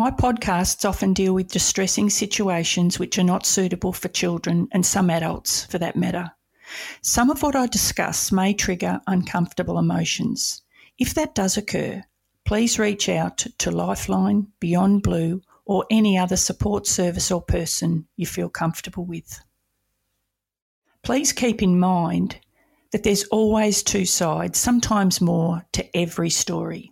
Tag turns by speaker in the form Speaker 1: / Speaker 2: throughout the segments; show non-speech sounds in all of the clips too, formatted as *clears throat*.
Speaker 1: My podcasts often deal with distressing situations which are not suitable for children and some adults for that matter. Some of what I discuss may trigger uncomfortable emotions. If that does occur, please reach out to Lifeline, Beyond Blue, or any other support service or person you feel comfortable with. Please keep in mind that there's always two sides, sometimes more, to every story.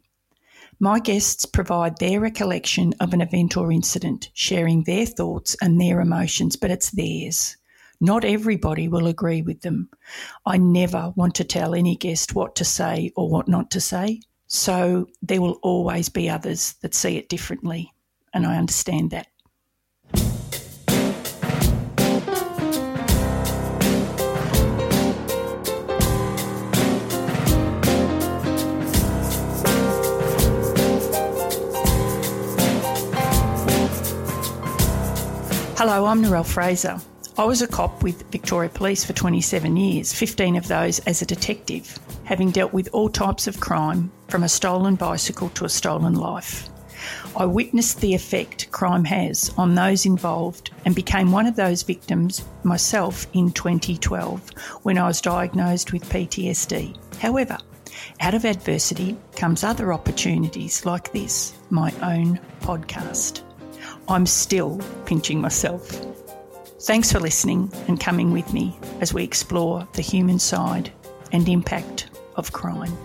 Speaker 1: My guests provide their recollection of an event or incident, sharing their thoughts and their emotions, but it's theirs. Not everybody will agree with them. I never want to tell any guest what to say or what not to say, so there will always be others that see it differently, and I understand that. Hello, I'm Narelle Fraser. I was a cop with Victoria Police for 27 years, 15 of those as a detective, having dealt with all types of crime, from a stolen bicycle to a stolen life. I witnessed the effect crime has on those involved and became one of those victims myself in 2012 when I was diagnosed with PTSD. However, out of adversity comes other opportunities like this, my own podcast. I'm still pinching myself. Thanks for listening and coming with me as we explore the human side and impact of crime.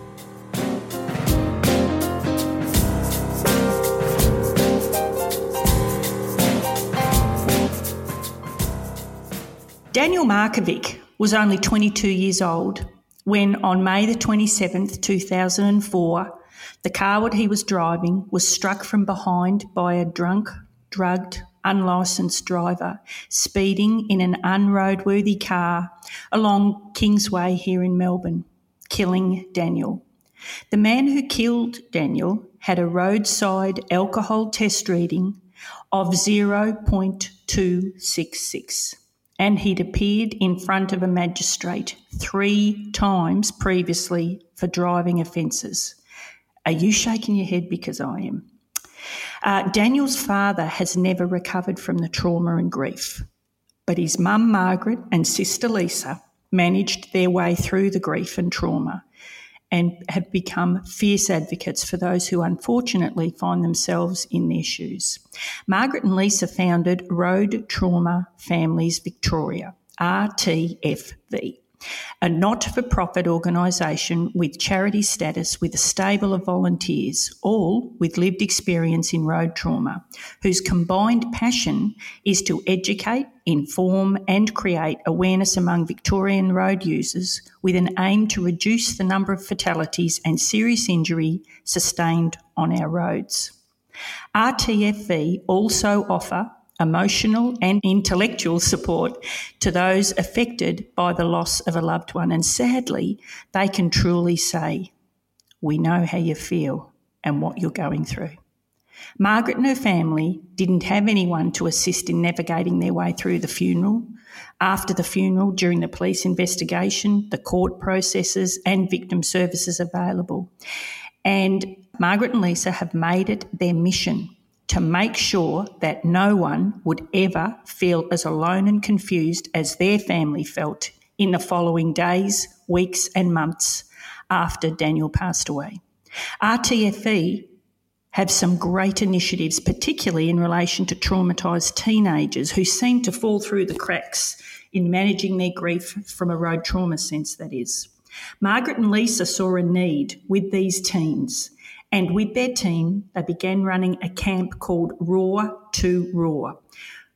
Speaker 1: Daniel Markovic was only 22 years old when, on May the 27th, 2004, the car that he was driving was struck from behind by a drunk drugged, unlicensed driver speeding in an unroadworthy car along Kingsway here in Melbourne, killing Daniel. The man who killed Daniel had a roadside alcohol test reading of 0.266 and he'd appeared in front of a magistrate three times previously for driving offences. Are you shaking your head because I am? Uh, Daniel's father has never recovered from the trauma and grief, but his mum Margaret and sister Lisa managed their way through the grief and trauma and have become fierce advocates for those who unfortunately find themselves in their shoes. Margaret and Lisa founded Road Trauma Families Victoria, RTFV a not for profit organisation with charity status with a stable of volunteers, all with lived experience in road trauma, whose combined passion is to educate, inform, and create awareness among Victorian road users with an aim to reduce the number of fatalities and serious injury sustained on our roads. RTFV also offer emotional and intellectual support to those affected by the loss of a loved one. And sadly, they can truly say, We know how you feel and what you're going through. Margaret and her family didn't have anyone to assist in navigating their way through the funeral. After the funeral, during the police investigation, the court processes, and victim services available. And Margaret and Lisa have made it their mission to make sure that no one would ever feel as alone and confused as their family felt in the following days, weeks, and months after Daniel passed away. RTFV have some great initiatives, particularly in relation to traumatised teenagers who seem to fall through the cracks in managing their grief from a road trauma sense, that is. Margaret and Lisa saw a need with these teens, and with their team, they began running a camp called Raw to Roar.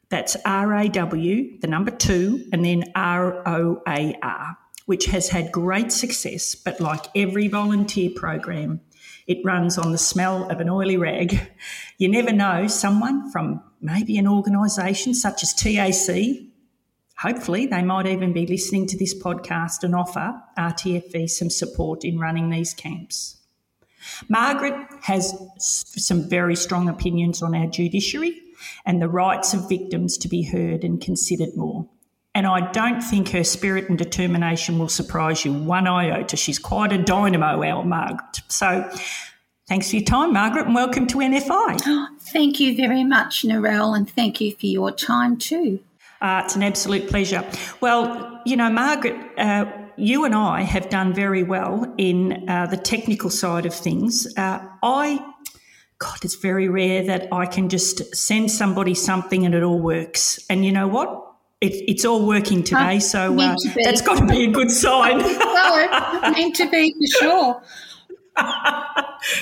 Speaker 1: That's R A W, the number two, and then R O A R, which has had great success, but like every volunteer program, it runs on the smell of an oily rag. *laughs* You never know, someone from maybe an organisation such as TAC, hopefully they might even be listening to this podcast and offer RTFV some support in running these camps. Margaret has some very strong opinions on our judiciary and the rights of victims to be heard and considered more. And I don't think her spirit and determination will surprise you one iota. She's quite a dynamo, our Margaret. So thanks for your time, Margaret, and welcome to NFI. *gasps*
Speaker 2: Thank you very much, Narelle, and thank you for your time too.
Speaker 1: Uh, it's an absolute pleasure. Well, you know, Margaret, uh, you and I have done very well in uh, the technical side of things. Uh, I, God, it's very rare that I can just send somebody something and it all works. And you know what? it, it's all working today, so uh, to that's got to be a good sign. *laughs*
Speaker 2: no, meant to be for sure. *laughs*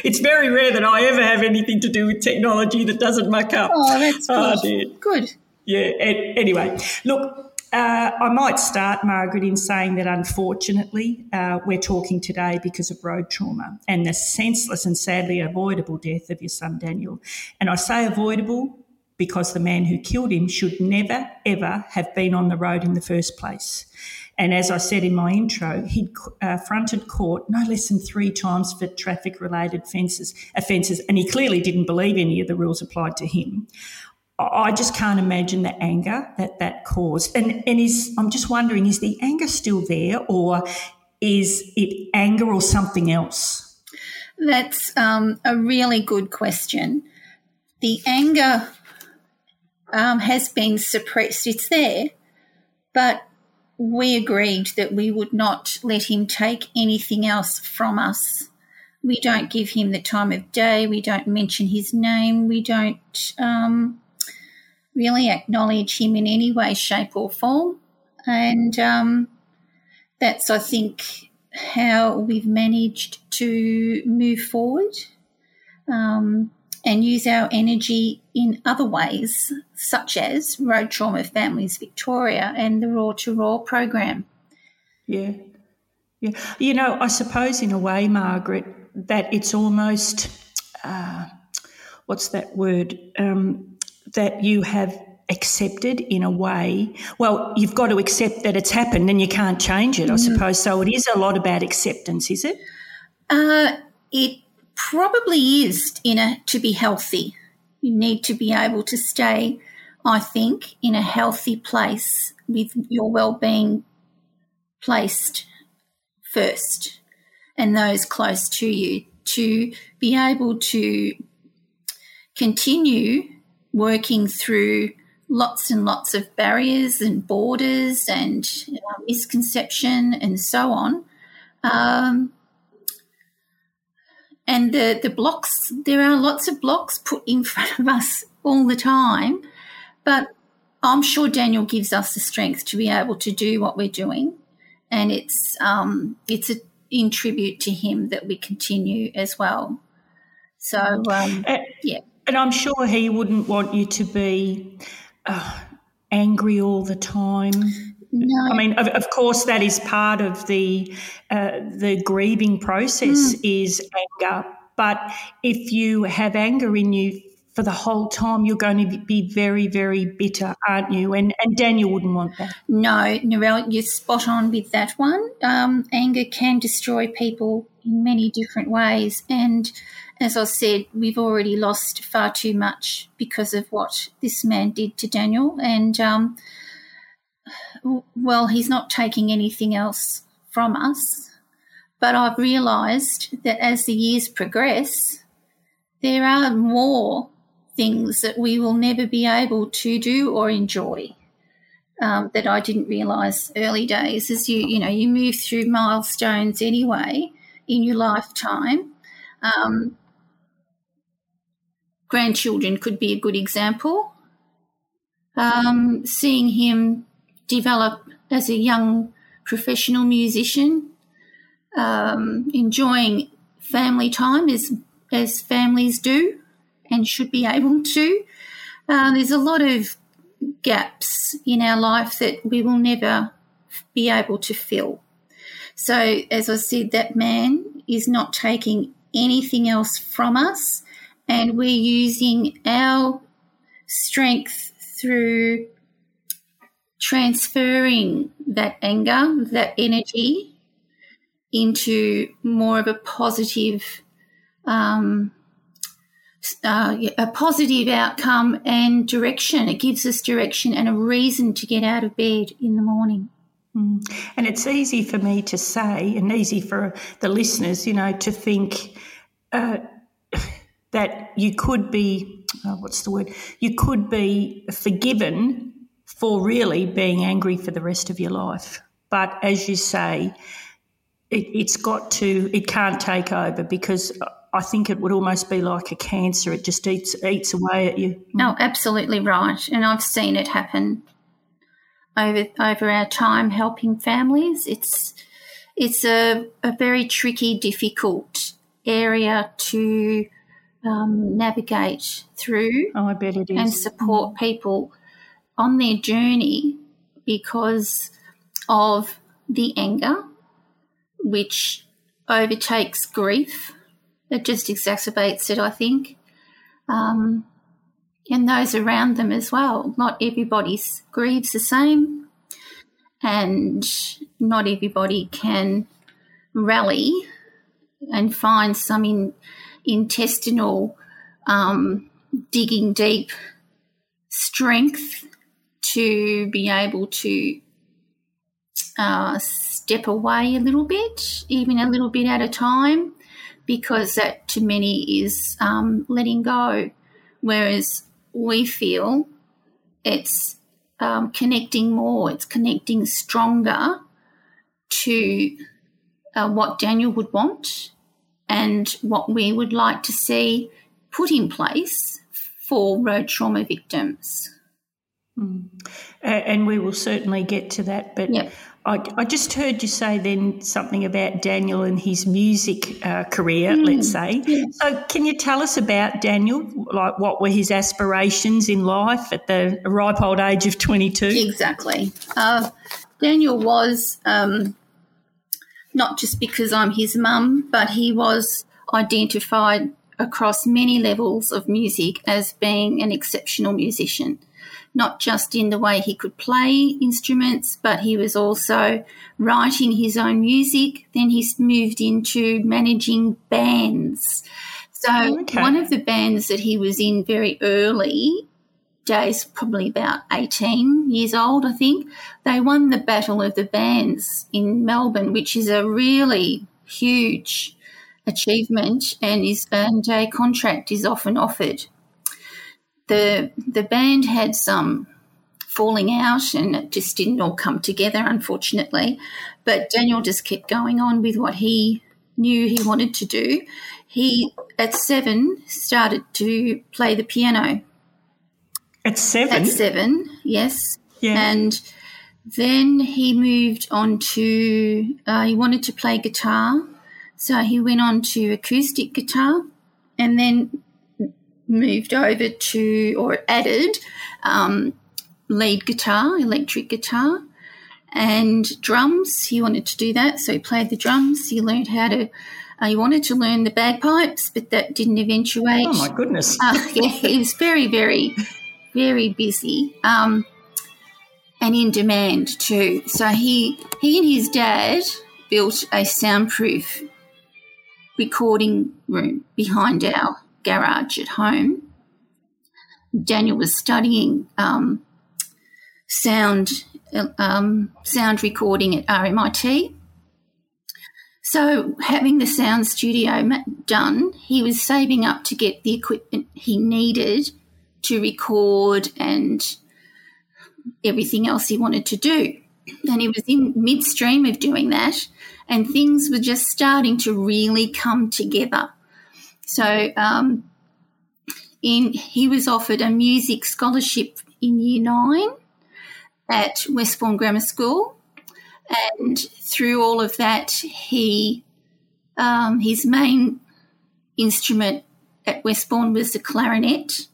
Speaker 1: it's very rare that I ever have anything to do with technology that doesn't muck up.
Speaker 2: Oh, that's good. Oh, good.
Speaker 1: Yeah. Anyway, look, uh, I might start, Margaret, in saying that unfortunately uh, we're talking today because of road trauma and the senseless and sadly avoidable death of your son Daniel. And I say avoidable because the man who killed him should never, ever have been on the road in the first place. And as I said in my intro, he'd uh, fronted court no less than three times for traffic related offences, offences, and he clearly didn't believe any of the rules applied to him. I just can't imagine the anger that that caused. And, and is, I'm just wondering, is the anger still there or is it anger or something else?
Speaker 2: That's um, a really good question. The anger um, has been suppressed. It's there, but we agreed that we would not let him take anything else from us. We don't give him the time of day. We don't mention his name. We don't um, really acknowledge him in any way, shape, or form. And um, that's, I think, how we've managed to move forward. Um, and use our energy in other ways, such as Road Trauma Families Victoria and the Raw to Roar program.
Speaker 1: Yeah. Yeah. You know, I suppose in a way, Margaret, that it's almost, uh, what's that word? Um, that you have accepted in a way. Well, you've got to accept that it's happened and you can't change it, I mm. suppose. So it is a lot about acceptance, is it?
Speaker 2: Uh, it probably is in a to be healthy. You need to be able to stay, I think, in a healthy place with your well-being placed first and those close to you to be able to continue working through lots and lots of barriers and borders and uh, misconception and so on um, and the, the blocks, there are lots of blocks put in *laughs* front of us all the time. But I'm sure Daniel gives us the strength to be able to do what we're doing. And it's, um, it's a, in tribute to him that we continue as well. So, um, yeah.
Speaker 1: And I'm sure he wouldn't want you to be uh, angry all the time.
Speaker 2: No.
Speaker 1: I mean, of, of, course, that is part of the uh, the grieving process mm. is anger. But if you have anger in you for the whole time, you're going to be very, very bitter, aren't you? And and Daniel wouldn't want that.
Speaker 2: No, Narelle, you're spot on with that one. Um, anger can destroy people in many different ways, and as I said, we've already lost far too much because of what this man did to Daniel, and. Um, well, he's not taking anything else from us. But I've realised that as the years progress, there are more things that we will never be able to do or enjoy um, that I didn't realise early days. As you, you know, you move through milestones anyway in your lifetime. Um, grandchildren could be a good example. Um, seeing him develop as a young professional musician, um, enjoying family time as as families do and should be able to. Uh, there's a lot of gaps in our life that we will never be able to fill. So, as I said, that man is not taking anything else from us, and we're using our strength through transferring that anger, that energy into more of a positive, um, uh, a positive outcome and direction. It gives us direction and a reason to get out of bed in the morning.
Speaker 1: Mm. And it's easy for me to say, and easy for the listeners, you know, to think uh, that you could be, oh, what's the word? You could be forgiven for really being angry for the rest of your life. But as you say, it, has got to, it can't take over because uh, I think it would almost be like a cancer. It just eats eats away at you. Mm.
Speaker 2: No, absolutely right. And I've seen it happen over over our time helping families. It's it's a, a very tricky, difficult area to um, navigate through.
Speaker 1: Oh, I bet it is.
Speaker 2: And support people on their journey because of the anger, which overtakes grief. It just exacerbates it, I think. Um, and those around them as well. Not everybody grieves the same, and not everybody can rally and find some in, intestinal um, digging deep strength to be able to uh, step away a little bit, even a little bit at a time, because that to many is um, letting go. Whereas we feel it's um, connecting more, it's connecting stronger to uh, what Daniel would want and what we would like to see put in place for road trauma victims.
Speaker 1: Mm. And we will certainly get to that. But yep. I, I, just heard you say then something about Daniel and his music uh, career, mm. let's say. Yes. So, can you tell us about Daniel? Like, what were his aspirations in life at the ripe old age of 22?
Speaker 2: Exactly. Uh, Daniel was um, not just because I'm his mum, but he was identified across many levels of music as being an exceptional musician not just in the way he could play instruments, but he was also writing his own music. Then he's moved into managing bands. So, oh, okay. one of the bands that he was in very early days, probably about 18 years old, I think, they won the Battle of the Bands in Melbourne, which is a really huge achievement and is and a contract is often offered. The the band had some falling out and it just didn't all come together unfortunately. But daniel just kept going on with what he knew he wanted to do. He at seven started to play the piano
Speaker 1: at seven
Speaker 2: at seven yes yeah and then he moved on to uh, he wanted to play guitar so he went on to acoustic guitar and then moved over to or added um, lead guitar, electric guitar, and drums. He wanted to do that, so he played the drums. He learned how to. Uh, he wanted to learn the bagpipes, but that didn't eventuate.
Speaker 1: Oh my goodness!
Speaker 2: Uh, *laughs* yeah, he was very, very, very busy. Um, and in demand too. So he he and his dad built a soundproof recording room behind our garage at home. Daniel was studying um, sound um, sound recording at RMIT. So, having the sound studio done, he was saving up to get the equipment he needed to record and everything else he wanted to do. And he was in midstream of doing that, and things were just starting to really come together. So um, in he was offered a music scholarship in year nine at Westbourne Grammar School, and through all of that, he um, his main instrument at Westbourne was the clarinet,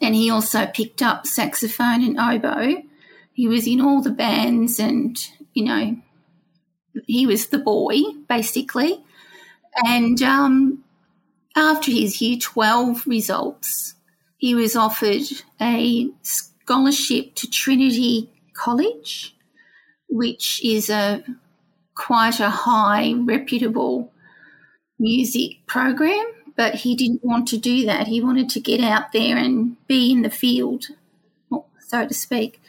Speaker 2: and he also picked up saxophone and oboe. He was in all the bands, and you know, he was the boy basically. And um, after his year 12 results, he was offered a scholarship to Trinity College, which is a quite a high, reputable music program. But he didn't want to do that. He wanted to get out there and be in the field, so to speak.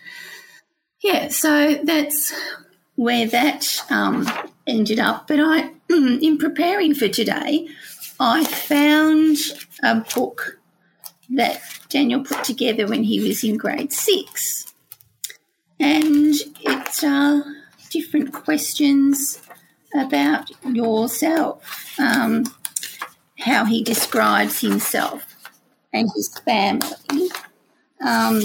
Speaker 2: Yeah, so that's where that um, ended up. But I, *clears throat* in preparing for today, I found a book that Daniel put together when he was in grade six. And it's uh, different questions about yourself, um, how he describes himself and his family. Um,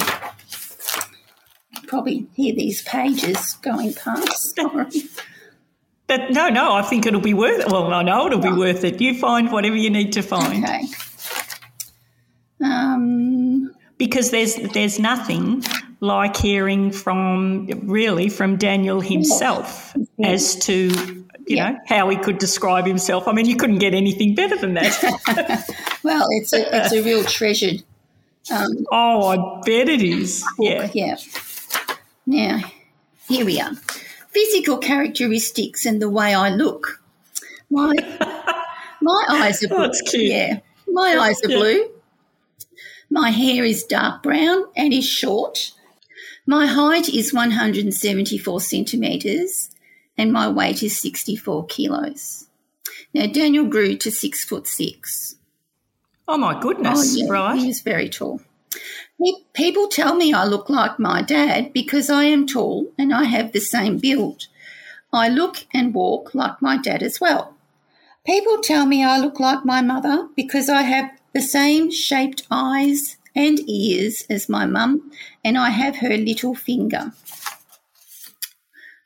Speaker 2: probably hear these pages going past. *laughs* Sorry.
Speaker 1: But no, no, I think it'll be worth it. Well, I know it'll be worth it. You find whatever you need to find.
Speaker 2: Okay. Um,
Speaker 1: because there's there's nothing like hearing from really from Daniel himself as to you
Speaker 2: Yeah.
Speaker 1: know how he could describe himself. I mean, you couldn't get anything better than that. *laughs*
Speaker 2: well, it's a it's a real treasured um,
Speaker 1: oh, I bet it is. Yeah.
Speaker 2: Yeah. Now, here we are. Physical characteristics and the way I look. My *laughs* my eyes are blue.
Speaker 1: Oh.
Speaker 2: Yeah. My eyes are
Speaker 1: Yeah.
Speaker 2: blue. My hair is dark brown and is short. My height is 174 centimetres and my weight is 64 kilos. Now, Daniel grew to six foot six.
Speaker 1: Oh my goodness!
Speaker 2: Oh, yeah,
Speaker 1: Right.
Speaker 2: He is very tall. People tell me I look like my dad because I am tall and I have the same build. I look and walk like my dad as well. People tell me I look like my mother because I have the same shaped eyes and ears as my mum and I have her little finger.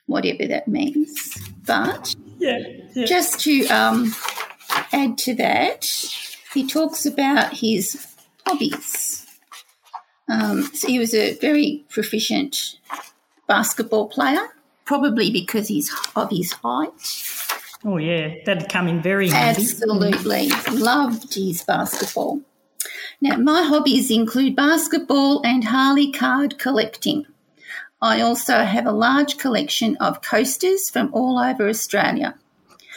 Speaker 2: Whatever that means. But
Speaker 1: Yeah. yeah.
Speaker 2: just to um, add to that, he talks about his hobbies. Um, so he was a very proficient basketball player, probably because he's of his height.
Speaker 1: Oh yeah, that'd come in very handy.
Speaker 2: Absolutely loved his basketball. Now, my hobbies include basketball and Harley card collecting. I also have a large collection of coasters from all over Australia.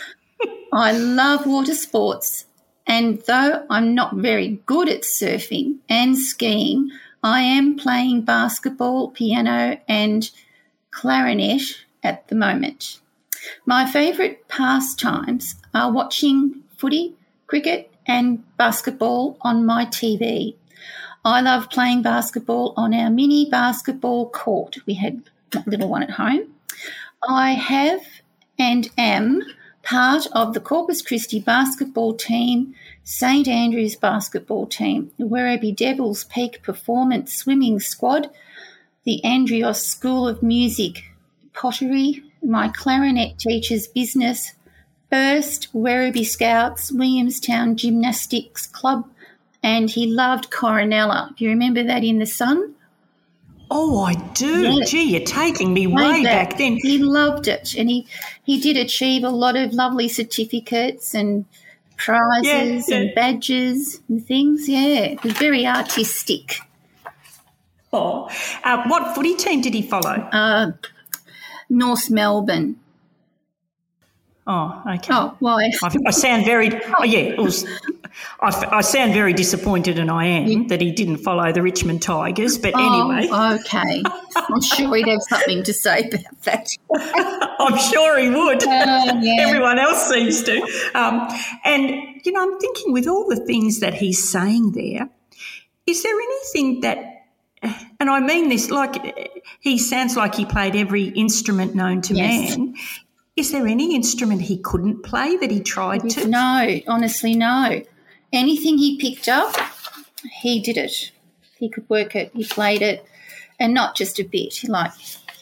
Speaker 2: *laughs* I love water sports, and though I'm not very good at surfing and skiing, I am playing basketball, piano, and clarinet at the moment. My favourite pastimes are watching footy, cricket, and basketball on my TV. I love playing basketball on our mini basketball court. We had a little one at home. I have and am part of the Corpus Christi basketball team, St Andrews basketball team, the Werribee Devils Peak Performance Swimming Squad, the Andrios School of Music pottery, my clarinet teacher's business, First Werribee Scouts, Williamstown Gymnastics Club, and he loved Coronella. Do you remember that in the Sun?
Speaker 1: Oh, I do.
Speaker 2: Yeah.
Speaker 1: Gee, you're taking me way back then.
Speaker 2: He loved it, and he he did achieve a lot of lovely certificates and prizes
Speaker 1: Yeah, yeah.
Speaker 2: and badges and things. Yeah, he was very artistic.
Speaker 1: Oh, uh, what footy team did he follow?
Speaker 2: Uh, North Melbourne.
Speaker 1: Oh, okay.
Speaker 2: Oh, why?
Speaker 1: I, I sound very, oh, yeah, it was, *laughs* I, f- I sound very disappointed, and I am, that he didn't follow the Richmond Tigers. But anyway,
Speaker 2: Oh, okay. I'm sure he'd have something to say about that. *laughs*
Speaker 1: I'm sure he would.
Speaker 2: Oh, yeah.
Speaker 1: Everyone else seems to. Um, and, you know, I'm thinking with all the things that he's saying there, is there anything that, *sighs* and I mean this, like he sounds like he played every instrument known to
Speaker 2: Yes.
Speaker 1: man. Is there any instrument he couldn't play that he tried to?
Speaker 2: No, honestly, no. Anything he picked up, he did it. He could work it. He played it, and not just a bit. Like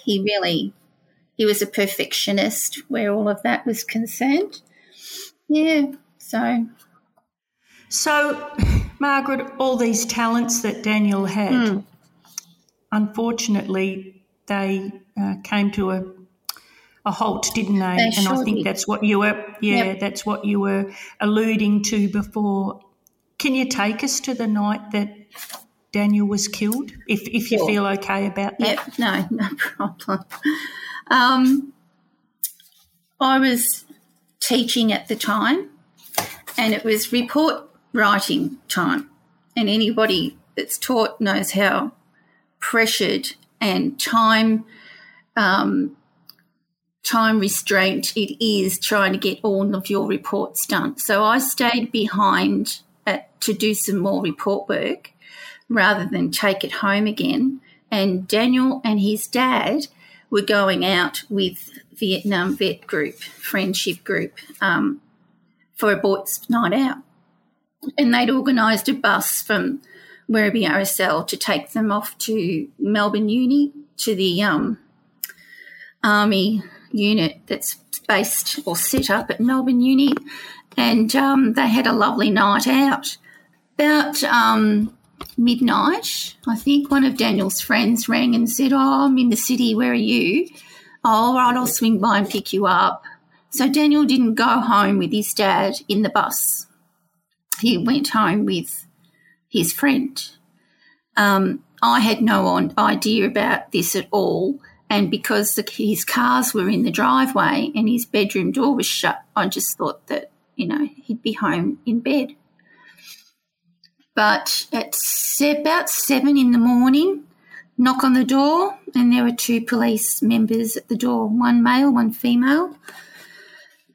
Speaker 2: he really, he was a perfectionist where all of that was concerned. Yeah. So.
Speaker 1: So, Margaret, all these talents that Daniel had, mm. unfortunately, they uh, came to a a halt, didn't they?
Speaker 2: they
Speaker 1: and
Speaker 2: sure
Speaker 1: I think
Speaker 2: did.
Speaker 1: that's what you were, yeah,
Speaker 2: Yep.
Speaker 1: that's what you were alluding to before. Can you take us to the night that Daniel was killed, if if you
Speaker 2: Sure.
Speaker 1: feel okay about that?
Speaker 2: Yep, no, *laughs* no problem. Um, I was teaching at the time, and it was report writing time. And anybody that's taught knows how pressured and time um, time restraint it is trying to get all of your reports done. So I stayed behind at, to do some more report work rather than take it home again. And Daniel and his dad were going out with Vietnam Vet Group, friendship group, um, for a boys' night out. And they'd organised a bus from Werribee RSL to take them off to Melbourne Uni to the um, Army unit that's based or set up at Melbourne Uni. And um, they had a lovely night out. About um, midnight, I think one of Daniel's friends rang and said, Oh, I'm in the city. Where are you? Oh, all right, I'll swing by and pick you up. So Daniel didn't go home with his dad in the bus. He went home with his friend. Um, I had no idea about this at all. And because the, his cars were in the driveway and his bedroom door was shut, I just thought that, you know, he'd be home in bed. But at about seven in the morning, knock on the door, and there were two police members at the door one male, one female.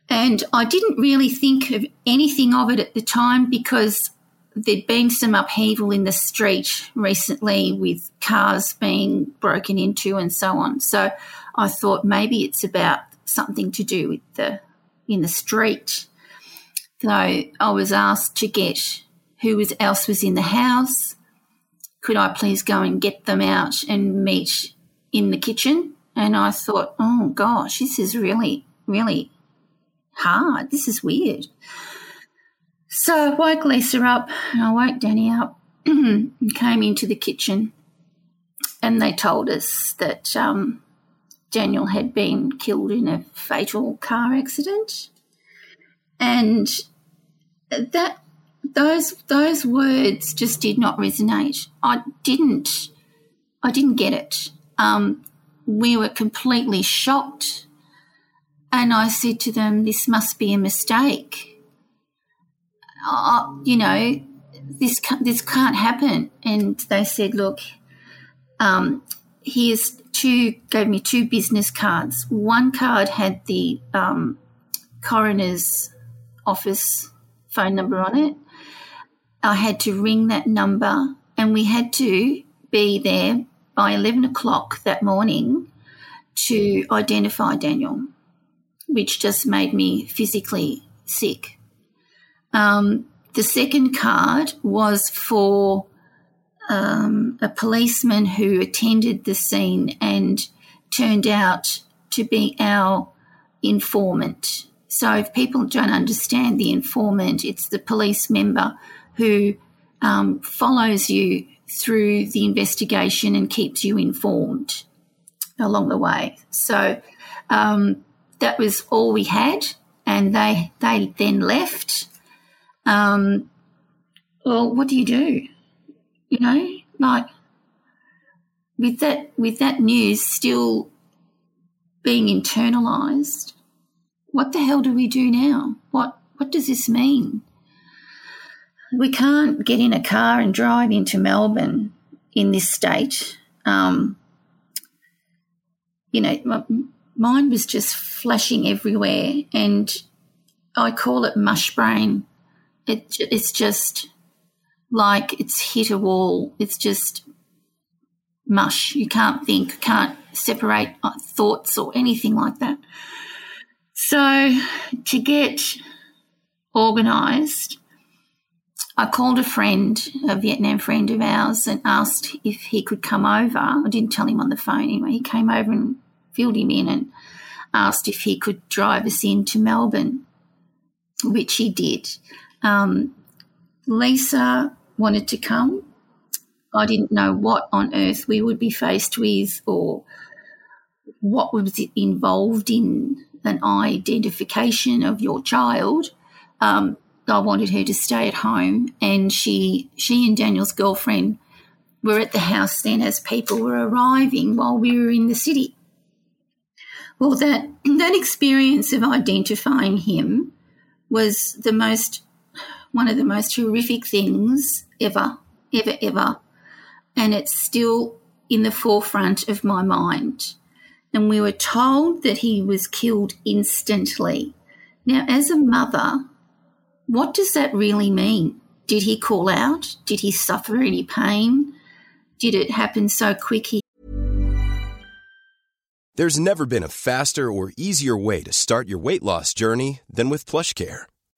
Speaker 2: And I didn't really think of anything of it at the time because there'd been some upheaval in the street recently with cars being broken into and so on. So I thought maybe it's about something to do with the in the street. So I was asked to get who was else was in the house. Could I please go and get them out and meet in the kitchen? And I thought, oh gosh, this is really, really hard. This is weird. So I woke Lisa up and I woke Danny up *clears throat* and came into the kitchen and they told us that um, Daniel had been killed in a fatal car accident. And that those those words just did not resonate. I didn't I didn't get it. Um, we were completely shocked, and I said to them, "This must be a mistake. Uh, you know, this this can't happen." And they said, "Look, um, here's two." Gave me two business cards. One card had the um, coroner's office phone number on it. I had to ring that number, and we had to be there by 11 o'clock that morning to identify Daniel, which just made me physically sick. Um, the second card was for um, a policeman who attended the scene and turned out to be our informant. So, if people don't understand the informant, it's the police member who um, follows you through the investigation and keeps you informed along the way. So, um, that was all we had, and they they then left. Um, well, what do you do? You know, like with that with that news still being internalized what the hell do we do now? What what does this mean? We can't get in a car and drive into Melbourne in this state. Um, you know, my mind was just flashing everywhere, and I call it mush brain. It, it's just like it's hit a wall. It's just mush. You can't think, can't separate uh, thoughts or anything like that. So, to get organised, I called a friend, a Vietnam friend of ours, and asked if he could come over. I didn't tell him on the phone anyway. He came over and filled him in and asked if he could drive us into Melbourne, which he did. Um, Lisa wanted to come. I didn't know what on earth we would be faced with or what was involved in an identification of your child. Um, I wanted her to stay at home, and she she and Daniel's girlfriend were at the house then as people were arriving while we were in the city. Well, that *clears throat* that experience of identifying him was the most one of the most horrific things ever, ever, ever, and it's still in the forefront of my mind. And we were told that he was killed instantly. Now, as a mother, what does that really mean? Did he call out? Did he suffer any pain? Did it happen so quick he
Speaker 3: There's never been a faster or easier way to start your weight loss journey than with PlushCare.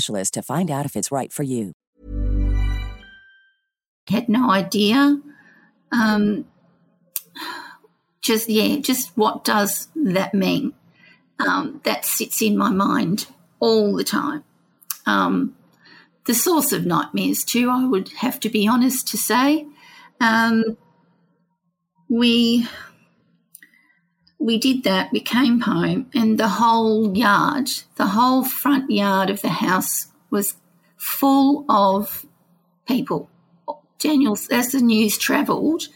Speaker 4: to find out if it's right for you.
Speaker 2: Had no idea. Um, just, yeah, just what does that mean? Um, that sits in my mind all the time. Um, the source of nightmares, too, I would have to be honest to say. Um, we we did that. We came home, and the whole yard, the whole front yard of the house was full of people. Daniel, as the news travelled,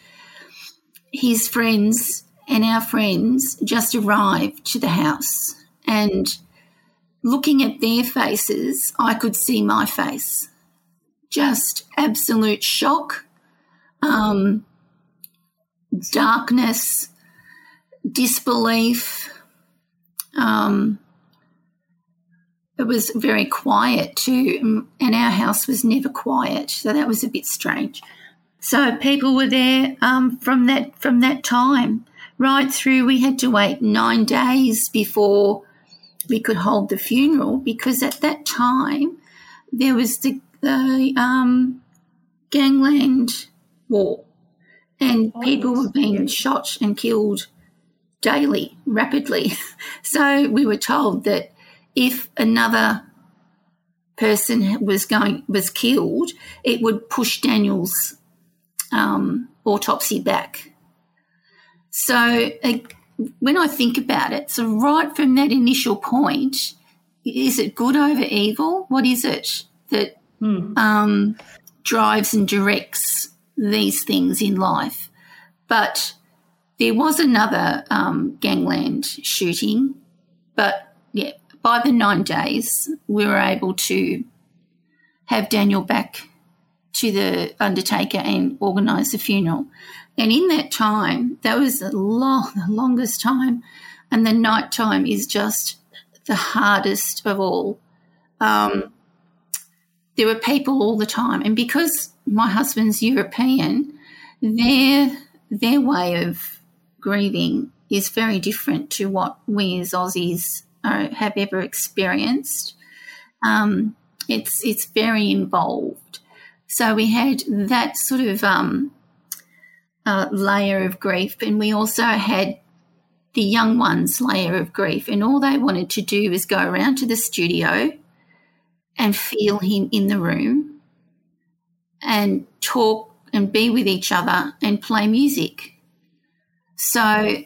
Speaker 2: his friends and our friends just arrived to the house. And looking at their faces, I could see my face. Just absolute shock, um, darkness, disbelief. Um, it was very quiet too, and our house was never quiet, so that was a bit strange. So people were there um, from that from that time right through. We had to wait nine days before we could hold the funeral because at that time there was the, the um, gangland war, and people were being shot and killed daily, rapidly. *laughs* So we were told that if another person was going was killed, it would push Daniel's um, autopsy back. So uh, when I think about it, so right from that initial point, is it good over evil? What is it that um, drives and directs these things in life? But there was another um, gangland shooting, but yeah, by the nine days, we were able to have Daniel back to the undertaker and organise the funeral. And in that time, that was a long, the longest time, and the night time is just the hardest of all. Um, there were people all the time, and because my husband's European, their their way of grieving is very different to what we as Aussies are, have ever experienced. Um, it's it's very involved. So we had that sort of um, uh, layer of grief, and we also had the young ones' layer of grief, and all they wanted to do was go around to the studio and feel him in the room and talk and be with each other and play music. So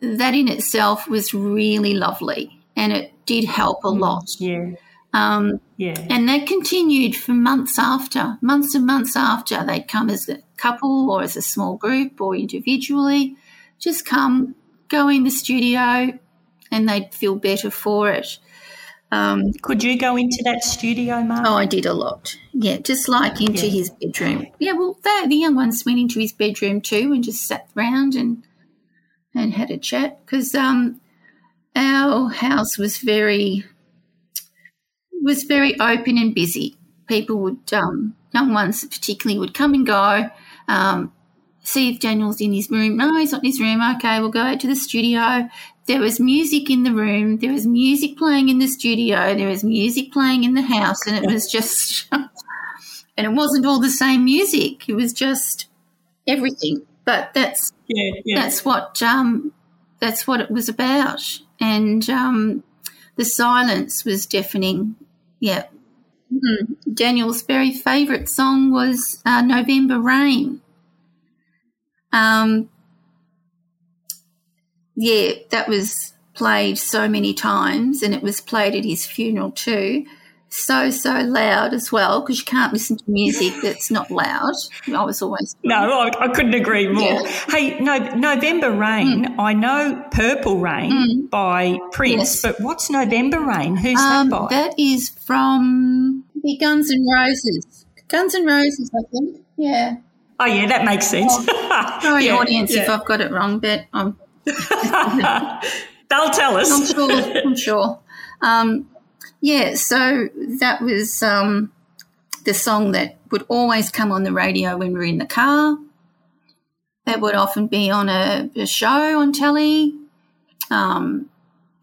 Speaker 2: that in itself was really lovely and it did help a lot.
Speaker 1: Yeah.
Speaker 2: Um,
Speaker 1: Yeah.
Speaker 2: and that continued for months after, months and months after. They'd come as a couple or as a small group or individually, just come, go in the studio, and they'd feel better for it. Um,
Speaker 1: Could you go into that studio, Marg?
Speaker 2: oh, I did a lot. Yeah, just like into
Speaker 1: Yeah.
Speaker 2: his bedroom. Yeah, well, they, the young ones went into his bedroom too and just sat round and and had a chat because um, our house was very was very open and busy. People would, um, young ones particularly, would come and go. Um, see if Daniel's in his room. No, he's not in his room. Okay, we'll go out to the studio. There was music in the room. There was music playing in the studio. There was music playing in the house, and it was *laughs* just, *laughs* and it wasn't all the same music. It was just everything. But that's
Speaker 1: Yeah, yeah.
Speaker 2: that's what um, that's what it was about, and um, the silence was deafening. Yeah, Mhm. Daniel's very favourite song was uh, "November Rain." Um, yeah, that was played so many times, and it was played at his funeral too. So so loud as well because you can't listen to music that's not loud. I was always
Speaker 1: No, I, I couldn't agree more.
Speaker 2: Yeah.
Speaker 1: Hey, no, November Rain, I know Purple Rain by Prince,
Speaker 2: Yes.
Speaker 1: but what's November Rain? Who's
Speaker 2: Um,
Speaker 1: that by?
Speaker 2: that is from the Guns and Roses. Guns and Roses, I think. Yeah.
Speaker 1: oh, yeah, that makes sense. *laughs*
Speaker 2: Sorry,
Speaker 1: Yeah,
Speaker 2: audience, if. I've got it wrong, but I'm, *laughs*
Speaker 1: They'll tell *laughs* us.
Speaker 2: I'm sure. I'm sure. Um, yeah, so that was um, the song that would always come on the radio when we were in the car. That would often be on a, a show on telly. Um,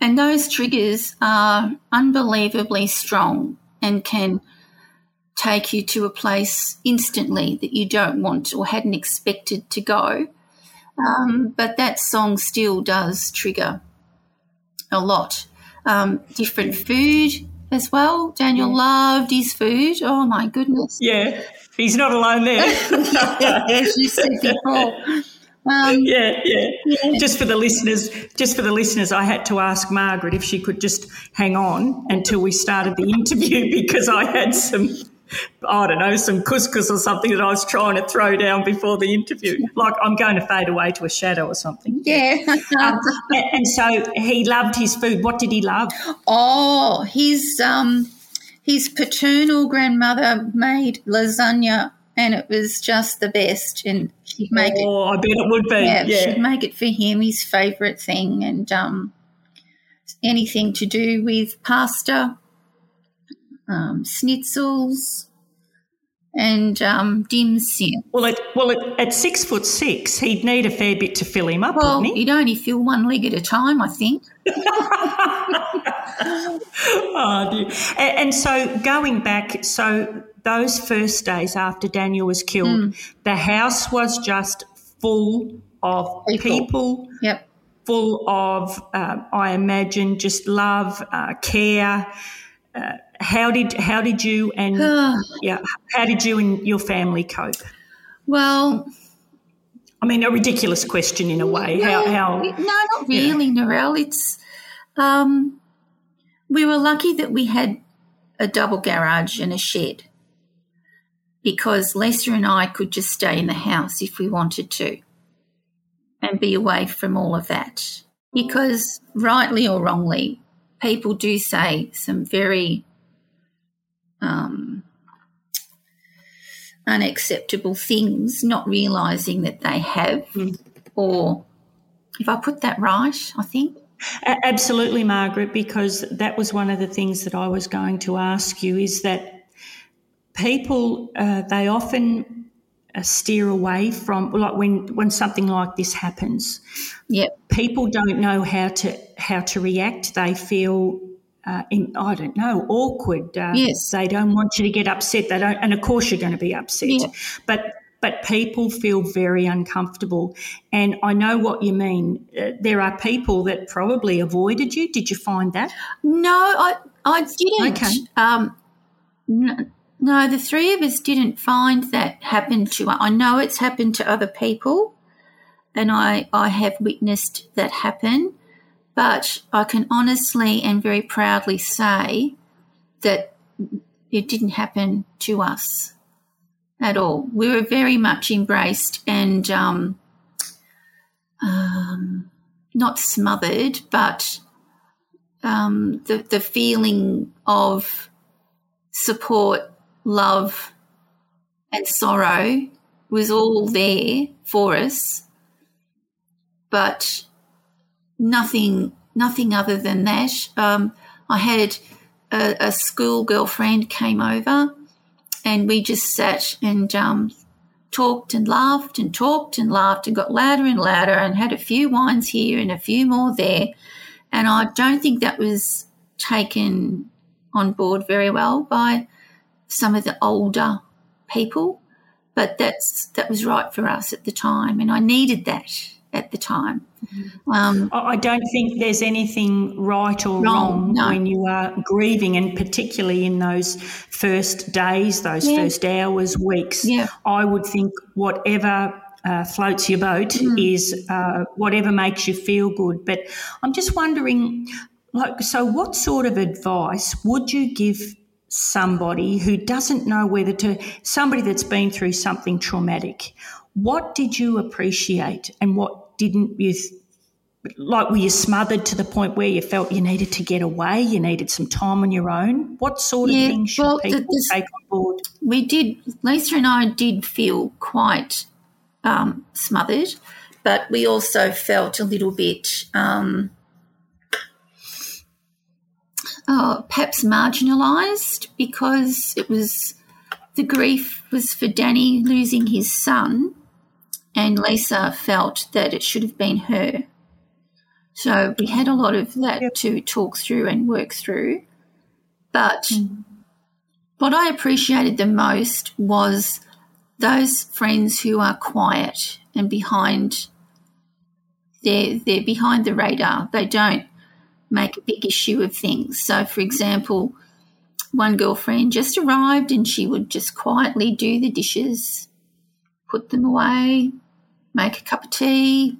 Speaker 2: and those triggers are unbelievably strong and can take you to a place instantly that you don't want or hadn't expected to go. Um, but that song still does trigger a lot. Um, different food as well. Daniel loved his food. Oh my goodness.
Speaker 1: yeah, he's not alone there. *laughs*
Speaker 2: As you said before. Um,
Speaker 1: yeah, yeah. Just for the listeners, just for the listeners, I had to ask Margaret if she could just hang on until we started the interview *laughs* because I had some, I don't know, some couscous or something that I was trying to throw down before the interview. Like I'm going to fade away to a shadow or something.
Speaker 2: yeah. *laughs*
Speaker 1: Um, and, and so he loved his food. What did he love?
Speaker 2: Oh, his um, his paternal grandmother made lasagna, and it was just the best. And she'd make it.
Speaker 1: Oh, I bet it would be.
Speaker 2: Yeah,
Speaker 1: Yeah.
Speaker 2: she'd make it for him, his favourite thing, and um, anything to do with pasta, um, schnitzels, and um, dim sum.
Speaker 1: Well, at, well, at, at six foot six, he'd need a fair bit to fill him up,
Speaker 2: Well,
Speaker 1: wouldn't he?
Speaker 2: you'd only fill one leg at a time, I think. *laughs*
Speaker 1: Oh, dear. And, and so going back, so those first days after Daniel was killed,
Speaker 2: Hmm.
Speaker 1: the house was just full of
Speaker 2: People.
Speaker 1: people,
Speaker 2: Yep.
Speaker 1: full of, uh, I imagine, just love, uh, care. Uh, how did how did you and *sighs* yeah how did you and your family cope?
Speaker 2: Well,
Speaker 1: I mean, a ridiculous question in a way. No, how, how
Speaker 2: no, not really, yeah. Narelle. It's um, we were lucky that we had a double garage and a shed because Lisa and I could just stay in the house if we wanted to and be away from all of that. Because, rightly or wrongly, people do say some very um, unacceptable things, not realizing that they have, mm. or if I put that right, I think.
Speaker 1: Absolutely, Margaret, because that was one of the things that I was going to ask you is that people, uh, they often uh, steer away from, like when, when something like this happens.
Speaker 2: Yep.
Speaker 1: People don't know how to, how to react. They feel uh, in, I don't know, awkward.
Speaker 2: Uh, yes.
Speaker 1: They don't want you to get upset. They don't, and of course you're going to be upset. Yeah. But but people feel very uncomfortable. And I know what you mean. Uh, there are people that probably avoided you. Did you find that?
Speaker 2: No, I I didn't. Okay. Um, no, no, the three of us didn't find that happened to. I know it's happened to other people, and I I have witnessed that happen. But I can honestly and very proudly say that it didn't happen to us at all. We were very much embraced and um, um, not smothered, but um, the, the feeling of support, love, and sorrow was all there for us. But nothing, nothing other than that. Um, I had a, a, school girlfriend came over, and we just sat and um, talked and laughed and talked and laughed and got louder and louder and had a few wines here and a few more there. And I don't think that was taken on board very well by some of the older people, but that's that was right for us at the time, and I needed that at the time.
Speaker 1: Um, I don't think there's anything right or wrong, wrong no. when you are grieving, and particularly in those first days, those yeah. first hours, weeks.
Speaker 2: Yeah.
Speaker 1: I would think whatever uh, floats your boat mm. is uh, whatever makes you feel good. But I'm just wondering, like, so what sort of advice would you give somebody who doesn't know whether to, somebody that's been through something traumatic? What did you appreciate and what didn't you like were you smothered to the point where you felt you needed to get away you needed some time on your own? What sort of things should well, people this, take on board?
Speaker 2: We did lisa and i did feel quite um, smothered but we also felt a little bit um, oh, perhaps marginalised because it was the grief was for danny losing his son and Lisa felt that it should have been her. So we had a lot of that yep. to talk through and work through. But mm. what I appreciated the most was those friends who are quiet and behind they're they're behind the radar. They don't make a big issue of things. So for example, one girlfriend just arrived and she would just quietly do the dishes, put them away, make a cup of tea.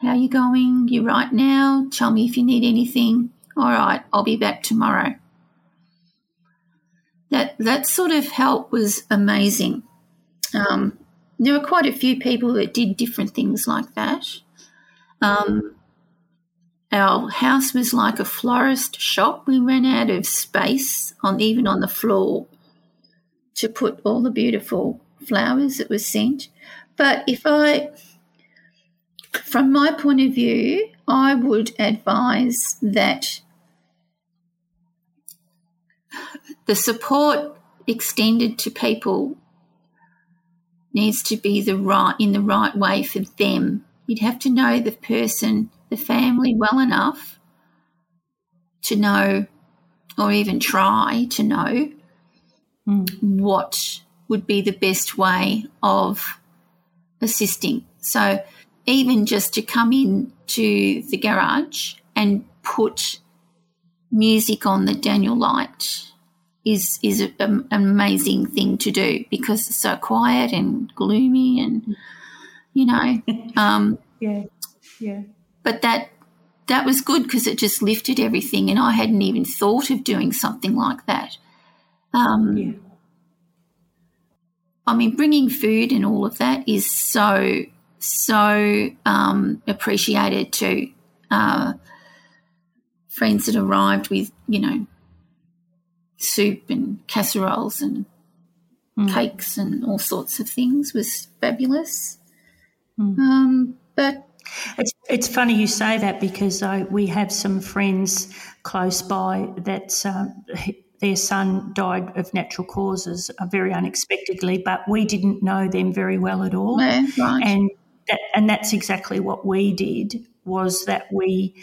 Speaker 2: How you going? You right now? Tell me if you need anything. All right, I'll be back tomorrow. That that sort of help was amazing. Um, there were quite a few people that did different things like that. Um, our house was like a florist shop. We ran out of space on even on the floor to put all the beautiful flowers that were sent. But if I, from my point of view, I would advise that the support extended to people needs to be the right in the right way for them. You'd have to know the person, the family well enough to know or even try to know mm. what would be the best way of assisting. So even just to come in to the garage and put music on that Daniel liked is is a, an amazing thing to do because it's so quiet and gloomy and you know *laughs* um,
Speaker 1: yeah yeah.
Speaker 2: but that that was good because it just lifted everything and I hadn't even thought of doing something like that. Um,
Speaker 1: yeah
Speaker 2: I mean bringing food and all of that is so so um, appreciated to uh, friends that arrived with you know soup and casseroles and
Speaker 1: Mm.
Speaker 2: cakes and all sorts of things was fabulous.
Speaker 1: Mm.
Speaker 2: Um, but
Speaker 1: It's it's funny you say that because I, we have some friends close by that uh, their son died of natural causes uh, very unexpectedly, but we didn't know them very well at all.
Speaker 2: Right.
Speaker 1: And that, and that's exactly what we did was that we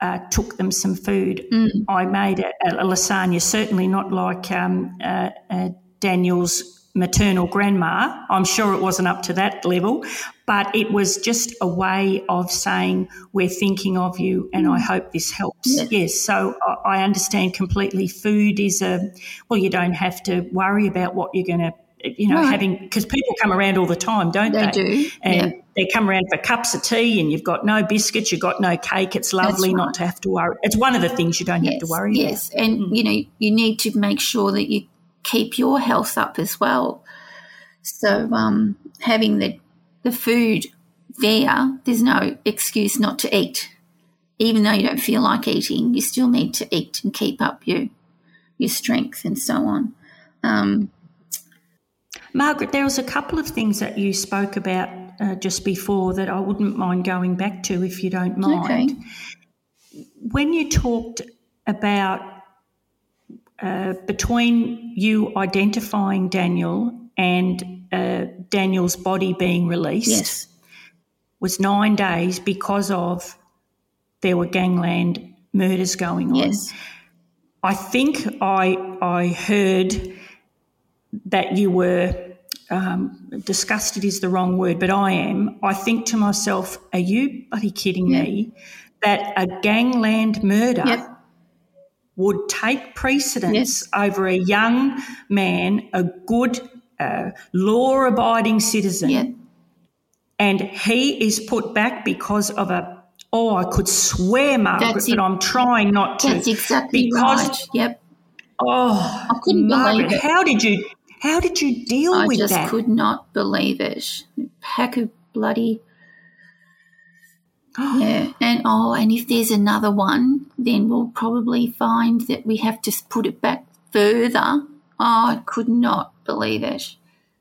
Speaker 1: uh, took them some food.
Speaker 2: Mm.
Speaker 1: I made a, a lasagna, certainly not like um, uh, uh, Daniel's maternal grandma. I'm sure it wasn't up to that level, but it was just a way of saying, We're thinking of you and I hope this helps.
Speaker 2: Mm. Yes.
Speaker 1: Yes, so I understand completely. Food is a, well, you don't have to worry about what you're going to. You know,
Speaker 2: Right.
Speaker 1: having because people come around all the time, don't
Speaker 2: They
Speaker 1: they?
Speaker 2: do,
Speaker 1: and
Speaker 2: yeah.
Speaker 1: they come around for cups of tea, and you've got no biscuits, you've got no cake. It's lovely
Speaker 2: right.
Speaker 1: not to have to worry. It's one of the things you don't have to worry
Speaker 2: yes,
Speaker 1: about.
Speaker 2: and you know you need to make sure that you keep your health up as well. So um, having the the food there, there's no excuse not to eat. Even though you don't feel like eating, you still need to eat and keep up your your strength and so on. Um,
Speaker 1: Margaret, there was a couple of things that you spoke about uh, just before that I wouldn't mind going back to if you don't mind.
Speaker 2: Okay.
Speaker 1: When you talked about uh, between you identifying Daniel and uh, Daniel's body being released
Speaker 2: yes,
Speaker 1: was nine days because of there were gangland murders going on.
Speaker 2: yes,
Speaker 1: I think I I heard that you were um, disgusted is the wrong word, but I am. I think to myself, are you bloody kidding me? That a gangland murder
Speaker 2: Yep.
Speaker 1: Would take precedence
Speaker 2: Yes.
Speaker 1: over a young man, a good, uh, law-abiding citizen,
Speaker 2: Yep.
Speaker 1: and he is put back because of a. Oh, I could swear, Margaret,
Speaker 2: That's
Speaker 1: but
Speaker 2: it.
Speaker 1: I'm trying not to.
Speaker 2: that's exactly
Speaker 1: because
Speaker 2: right. Yep,
Speaker 1: Oh,
Speaker 2: I couldn't
Speaker 1: Margaret,
Speaker 2: believe it.
Speaker 1: how did you how did you deal
Speaker 2: I
Speaker 1: with that?
Speaker 2: I just could not believe it. Pack of bloody *gasps* yeah, and oh, and if there's another one, then we'll probably find that we have to put it back further. Oh, I could not believe it.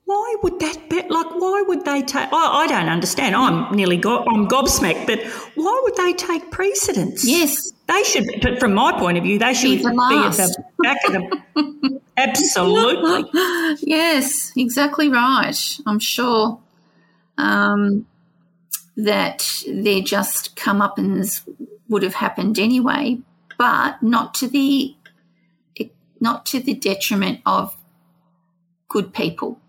Speaker 1: Why would that be like? Why would they take? I, I don't understand. I'm nearly go, I'm gobsmacked. But why would they take precedence?
Speaker 2: Yes,
Speaker 1: they should. But from my point of view, they should
Speaker 2: Be
Speaker 1: be,
Speaker 2: the
Speaker 1: at
Speaker 2: last.
Speaker 1: the back of the. *laughs* Absolutely.
Speaker 2: yes, exactly right. I'm sure um, that their just come up comeuppance would have happened anyway, but not to the not to the detriment of good people.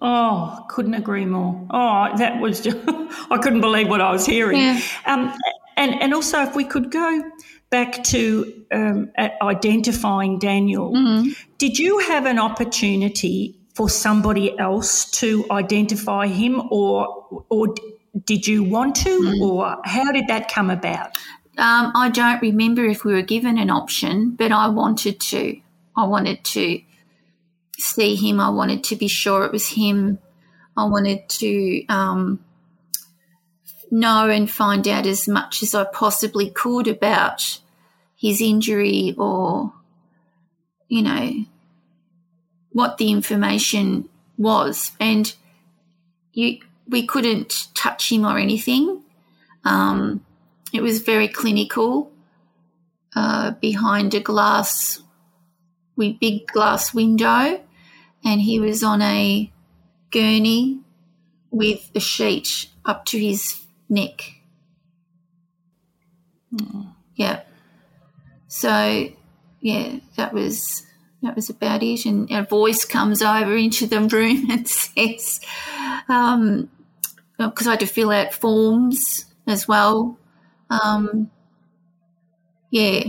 Speaker 1: Oh, couldn't agree more. Oh, that was just, *laughs* I couldn't believe what I was hearing.
Speaker 2: Yeah.
Speaker 1: Um, and, and also, if we could go back to um, identifying Daniel,
Speaker 2: Mm-hmm.
Speaker 1: did you have an opportunity for somebody else to identify him, or or did you want to,
Speaker 2: Mm.
Speaker 1: or how did that come about?
Speaker 2: Um, I don't remember if we were given an option, but I wanted to. I wanted to see him. I wanted to be sure it was him. I wanted to um, know and find out as much as I possibly could about his injury or, you know, what the information was. And you, we couldn't touch him or anything. Um, it was very clinical uh, behind a glass, we big glass window, and he was on a gurney with a sheet up to his neck. Yeah. So, yeah, that was that was about it. And a voice comes over into the room *laughs* and says, um, because I had to fill out forms as well. Um, yeah,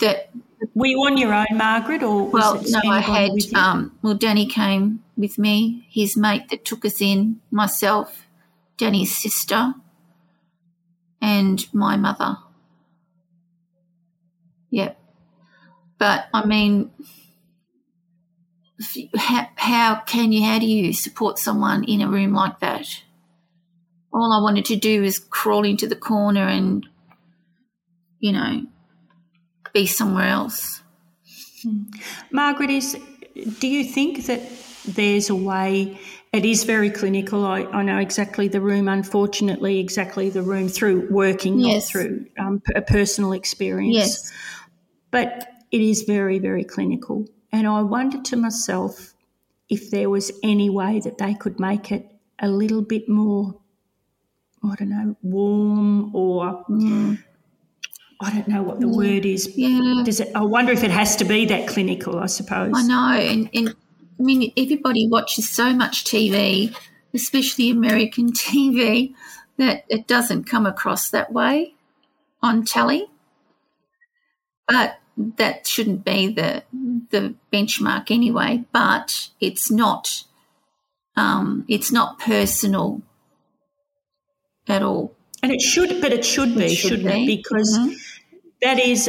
Speaker 2: that.
Speaker 1: Were you on your own, Margaret, or
Speaker 2: well, no, I had. Um, well, Danny came with me. His mate that took us in, myself, Danny's sister, and my mother. Yep. But I mean, how, how can you, how do you support someone in a room like that? All I wanted to do was crawl into the corner and, you know, be somewhere else.
Speaker 1: Margaret, is do you think that there's a way? It is very clinical. I, I know exactly the room. Unfortunately, exactly the room through working, yes. not through um, a personal experience.
Speaker 2: Yes,
Speaker 1: but it is very, very clinical. And I wondered to myself if there was any way that they could make it a little bit more, I don't know, warm or. Mm. I don't know what the yeah. word is.
Speaker 2: Yeah.
Speaker 1: Does it? I wonder if it has to be that clinical. I suppose.
Speaker 2: I know, and, and I mean, everybody watches so much TV, especially American *laughs* TV, that it doesn't come across that way on telly. But that shouldn't be the the benchmark anyway. But it's not um, it's not personal at all.
Speaker 1: And it should, but it should be, should shouldn't be. it? Because mm-hmm. that is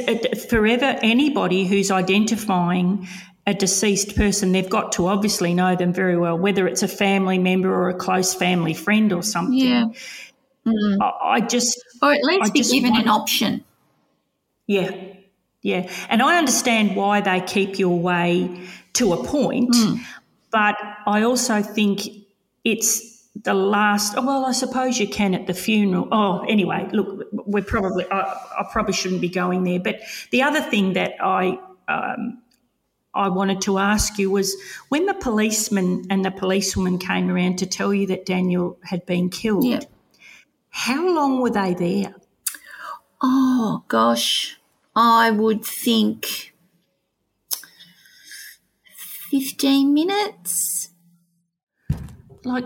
Speaker 1: forever anybody who's identifying a deceased person, they've got to obviously know them very well, whether it's a family member or a close family friend or something.
Speaker 2: Yeah. Mm.
Speaker 1: I, I, just.
Speaker 2: Or at least I be given want, an option.
Speaker 1: Yeah. Yeah. And I understand why they keep you away to a point, mm. but I also think it's the last. Oh, well, I suppose you can at the funeral. Oh, anyway, look, we're probably. I, I probably shouldn't be going there. But the other thing that I. Um, I wanted to ask you was when the policeman and the policewoman came around to tell you that Daniel had been killed, how long were they there?
Speaker 2: Oh, gosh. I would think 15 minutes.
Speaker 1: Like,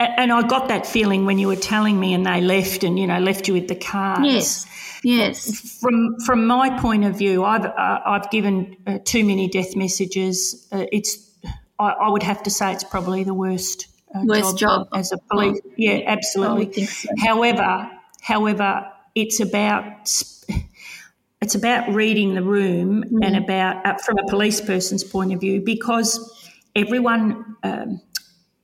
Speaker 1: and I got that feeling when you were telling me, and they left, and you know, left you with the cards.
Speaker 2: Yes, yes.
Speaker 1: From from my point of view, I've uh, I've given uh, too many death messages. Uh, it's I, I, would have to say it's probably the worst
Speaker 2: uh, worst job,
Speaker 1: job, as a police. Oh, yeah, absolutely. So. However, however, it's about it's about reading the room mm. and about uh, from a police person's point of view because everyone um,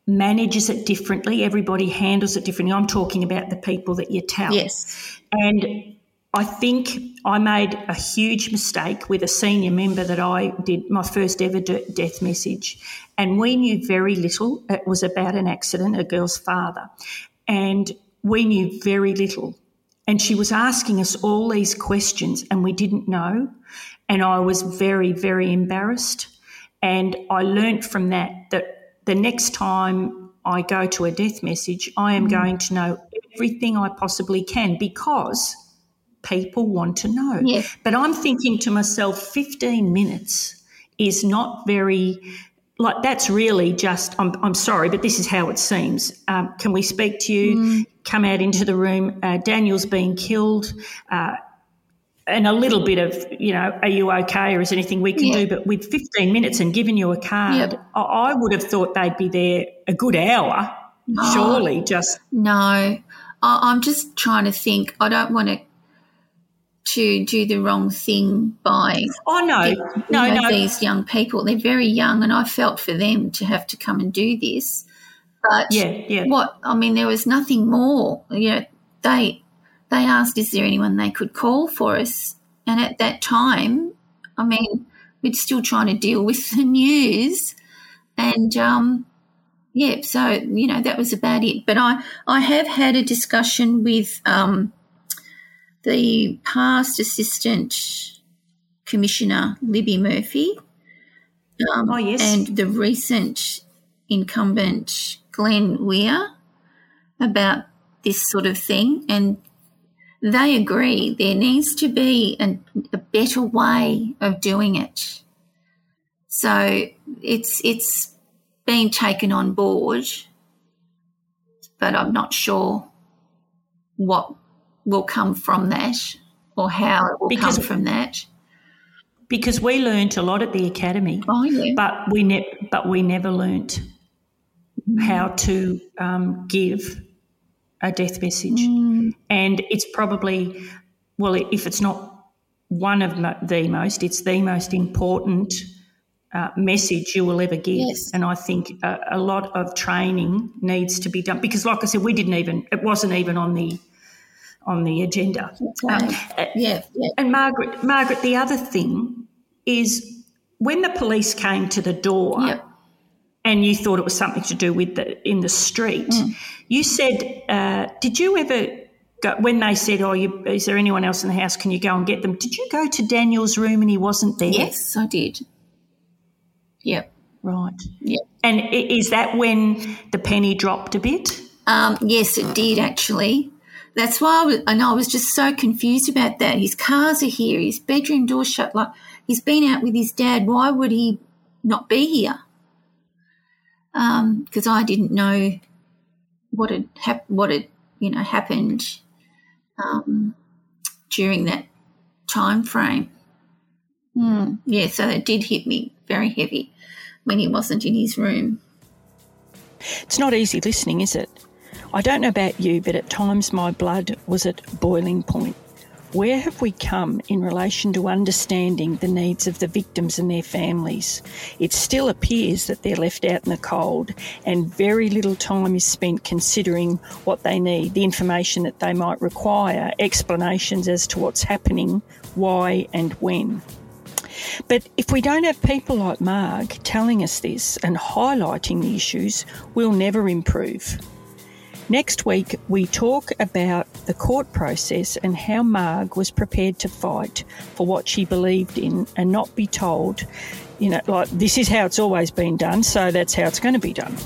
Speaker 1: manages it differently. Everybody handles it differently. I'm talking about the people that you tell.
Speaker 2: Yes.
Speaker 1: And i think i made a huge mistake with a senior member that i did my first ever de- death message. And we knew very little. It was about an accident a girl's father. And we knew very little. And she was asking us all these questions, and we didn't know. And I was very, very embarrassed. And I learnt from that that the next time I go to a death message, I am mm-hmm. going to know everything I possibly can because people want to know. But I'm thinking to myself, 15 minutes is not very like that's really just I'm, I'm sorry but this is how it seems um, can we speak to you mm. come out into the room uh, daniel's been killed uh, and a little bit of you know are you okay or is anything we can yeah. do but with 15 minutes and giving you a card yep. I, would have thought they'd be there a good hour oh, surely just
Speaker 2: no. I'm just trying to think. I don't want to to do the wrong thing by
Speaker 1: oh no.
Speaker 2: the,
Speaker 1: no
Speaker 2: know,
Speaker 1: no.
Speaker 2: these young people. They're very young and i felt for them to have to come and do this. But
Speaker 1: yeah yeah.
Speaker 2: what i mean there was nothing more. You know they they asked is there anyone they could call for us and at that time i mean we're still trying to deal with *laughs* the news and um yeah so you know that was about it but i i have had a discussion with um the past Assistant Commissioner Libby Murphy.
Speaker 1: Um, oh, yes.
Speaker 2: And the recent incumbent Glenn Weir about this sort of thing. And they agree there needs to be an, a better way of doing it. So it's it's been taken on board, but I'm not sure what will come from that or how it will
Speaker 1: Because-
Speaker 2: come from that.
Speaker 1: because we learnt a lot at the academy,
Speaker 2: Oh, yeah.
Speaker 1: but we ne- but we never learnt how to um, give a death message, and it's probably well, if it's not one of the most, it's the most important uh, message you will ever give.
Speaker 2: Yes.
Speaker 1: And I think a, a lot of training needs to be done because, like I said, we didn't even it wasn't even on the on the agenda. Um,
Speaker 2: yeah, yeah.
Speaker 1: and Margaret, Margaret, the other thing is when the police came to the door. And you thought it was something to do with the in the street,
Speaker 2: Mm.
Speaker 1: you said, uh, did you ever go when they said, "Oh, you, is there anyone else in the house? Can you go and get them?" Did you go to Daniel's room and he wasn't there?
Speaker 2: Yes, I did. Yep.
Speaker 1: Right.
Speaker 2: Yep.
Speaker 1: And is that when the penny dropped a bit?
Speaker 2: Um, yes, it did actually. That's why I was, and I was just so confused about that. His cars are here, his bedroom door shut. Like he's been out with his dad. Why would he not be here? Because I didn't know what had hap- what had you know happened um, during that time frame. Hmm. Yeah, so it did hit me very heavy when he wasn't in his room.
Speaker 1: It's not easy listening, is it? I don't know about you, but at times my blood was at boiling point. Where have we come in relation to understanding the needs of the victims and their families? It still appears that they're left out in the cold, and very little time is spent considering what they need, the information that they might require, explanations as to what's happening, why, and when. But if we don't have people like Marg telling us this and highlighting the issues, we'll never improve. Next week, we talk about the court process and how Marg was prepared to fight for what she believed in and not be told, you know, like this is how it's always been done, so that's how it's going to be done.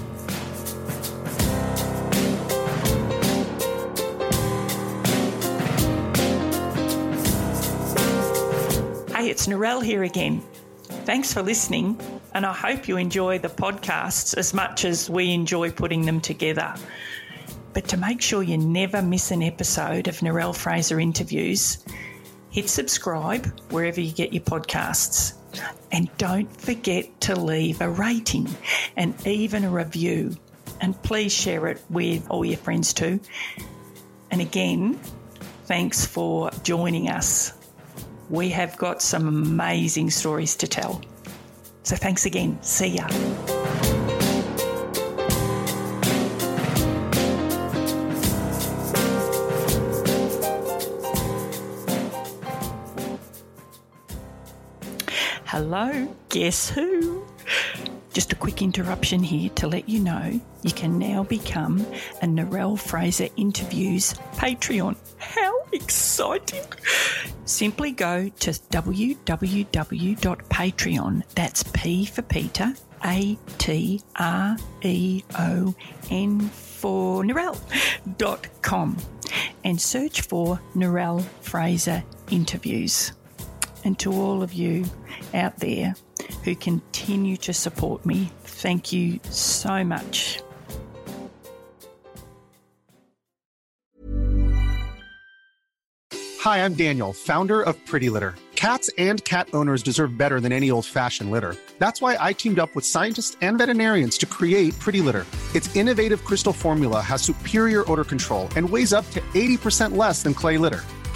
Speaker 1: Hey, it's Narelle here again. Thanks for listening, and I hope you enjoy the podcasts as much as we enjoy putting them together. But to make sure you never miss an episode of Narelle Fraser interviews, hit subscribe wherever you get your podcasts. And don't forget to leave a rating and even a review. And please share it with all your friends too. And again, thanks for joining us. We have got some amazing stories to tell. So thanks again. See ya. Hello, guess who? Just a quick interruption here to let you know you can now become a Narelle Fraser Interviews Patreon. How exciting! Simply go to www.patreon, that's P for Peter, A T R E O N for Narelle.com and search for Narelle Fraser Interviews and to all of you out there who continue to support me, thank you so much.
Speaker 5: Hi, I'm Daniel, founder of Pretty Litter. Cats and cat owners deserve better than any old fashioned litter. That's why I teamed up with scientists and veterinarians to create Pretty Litter. Its innovative crystal formula has superior odor control and weighs up to 80% less than clay litter.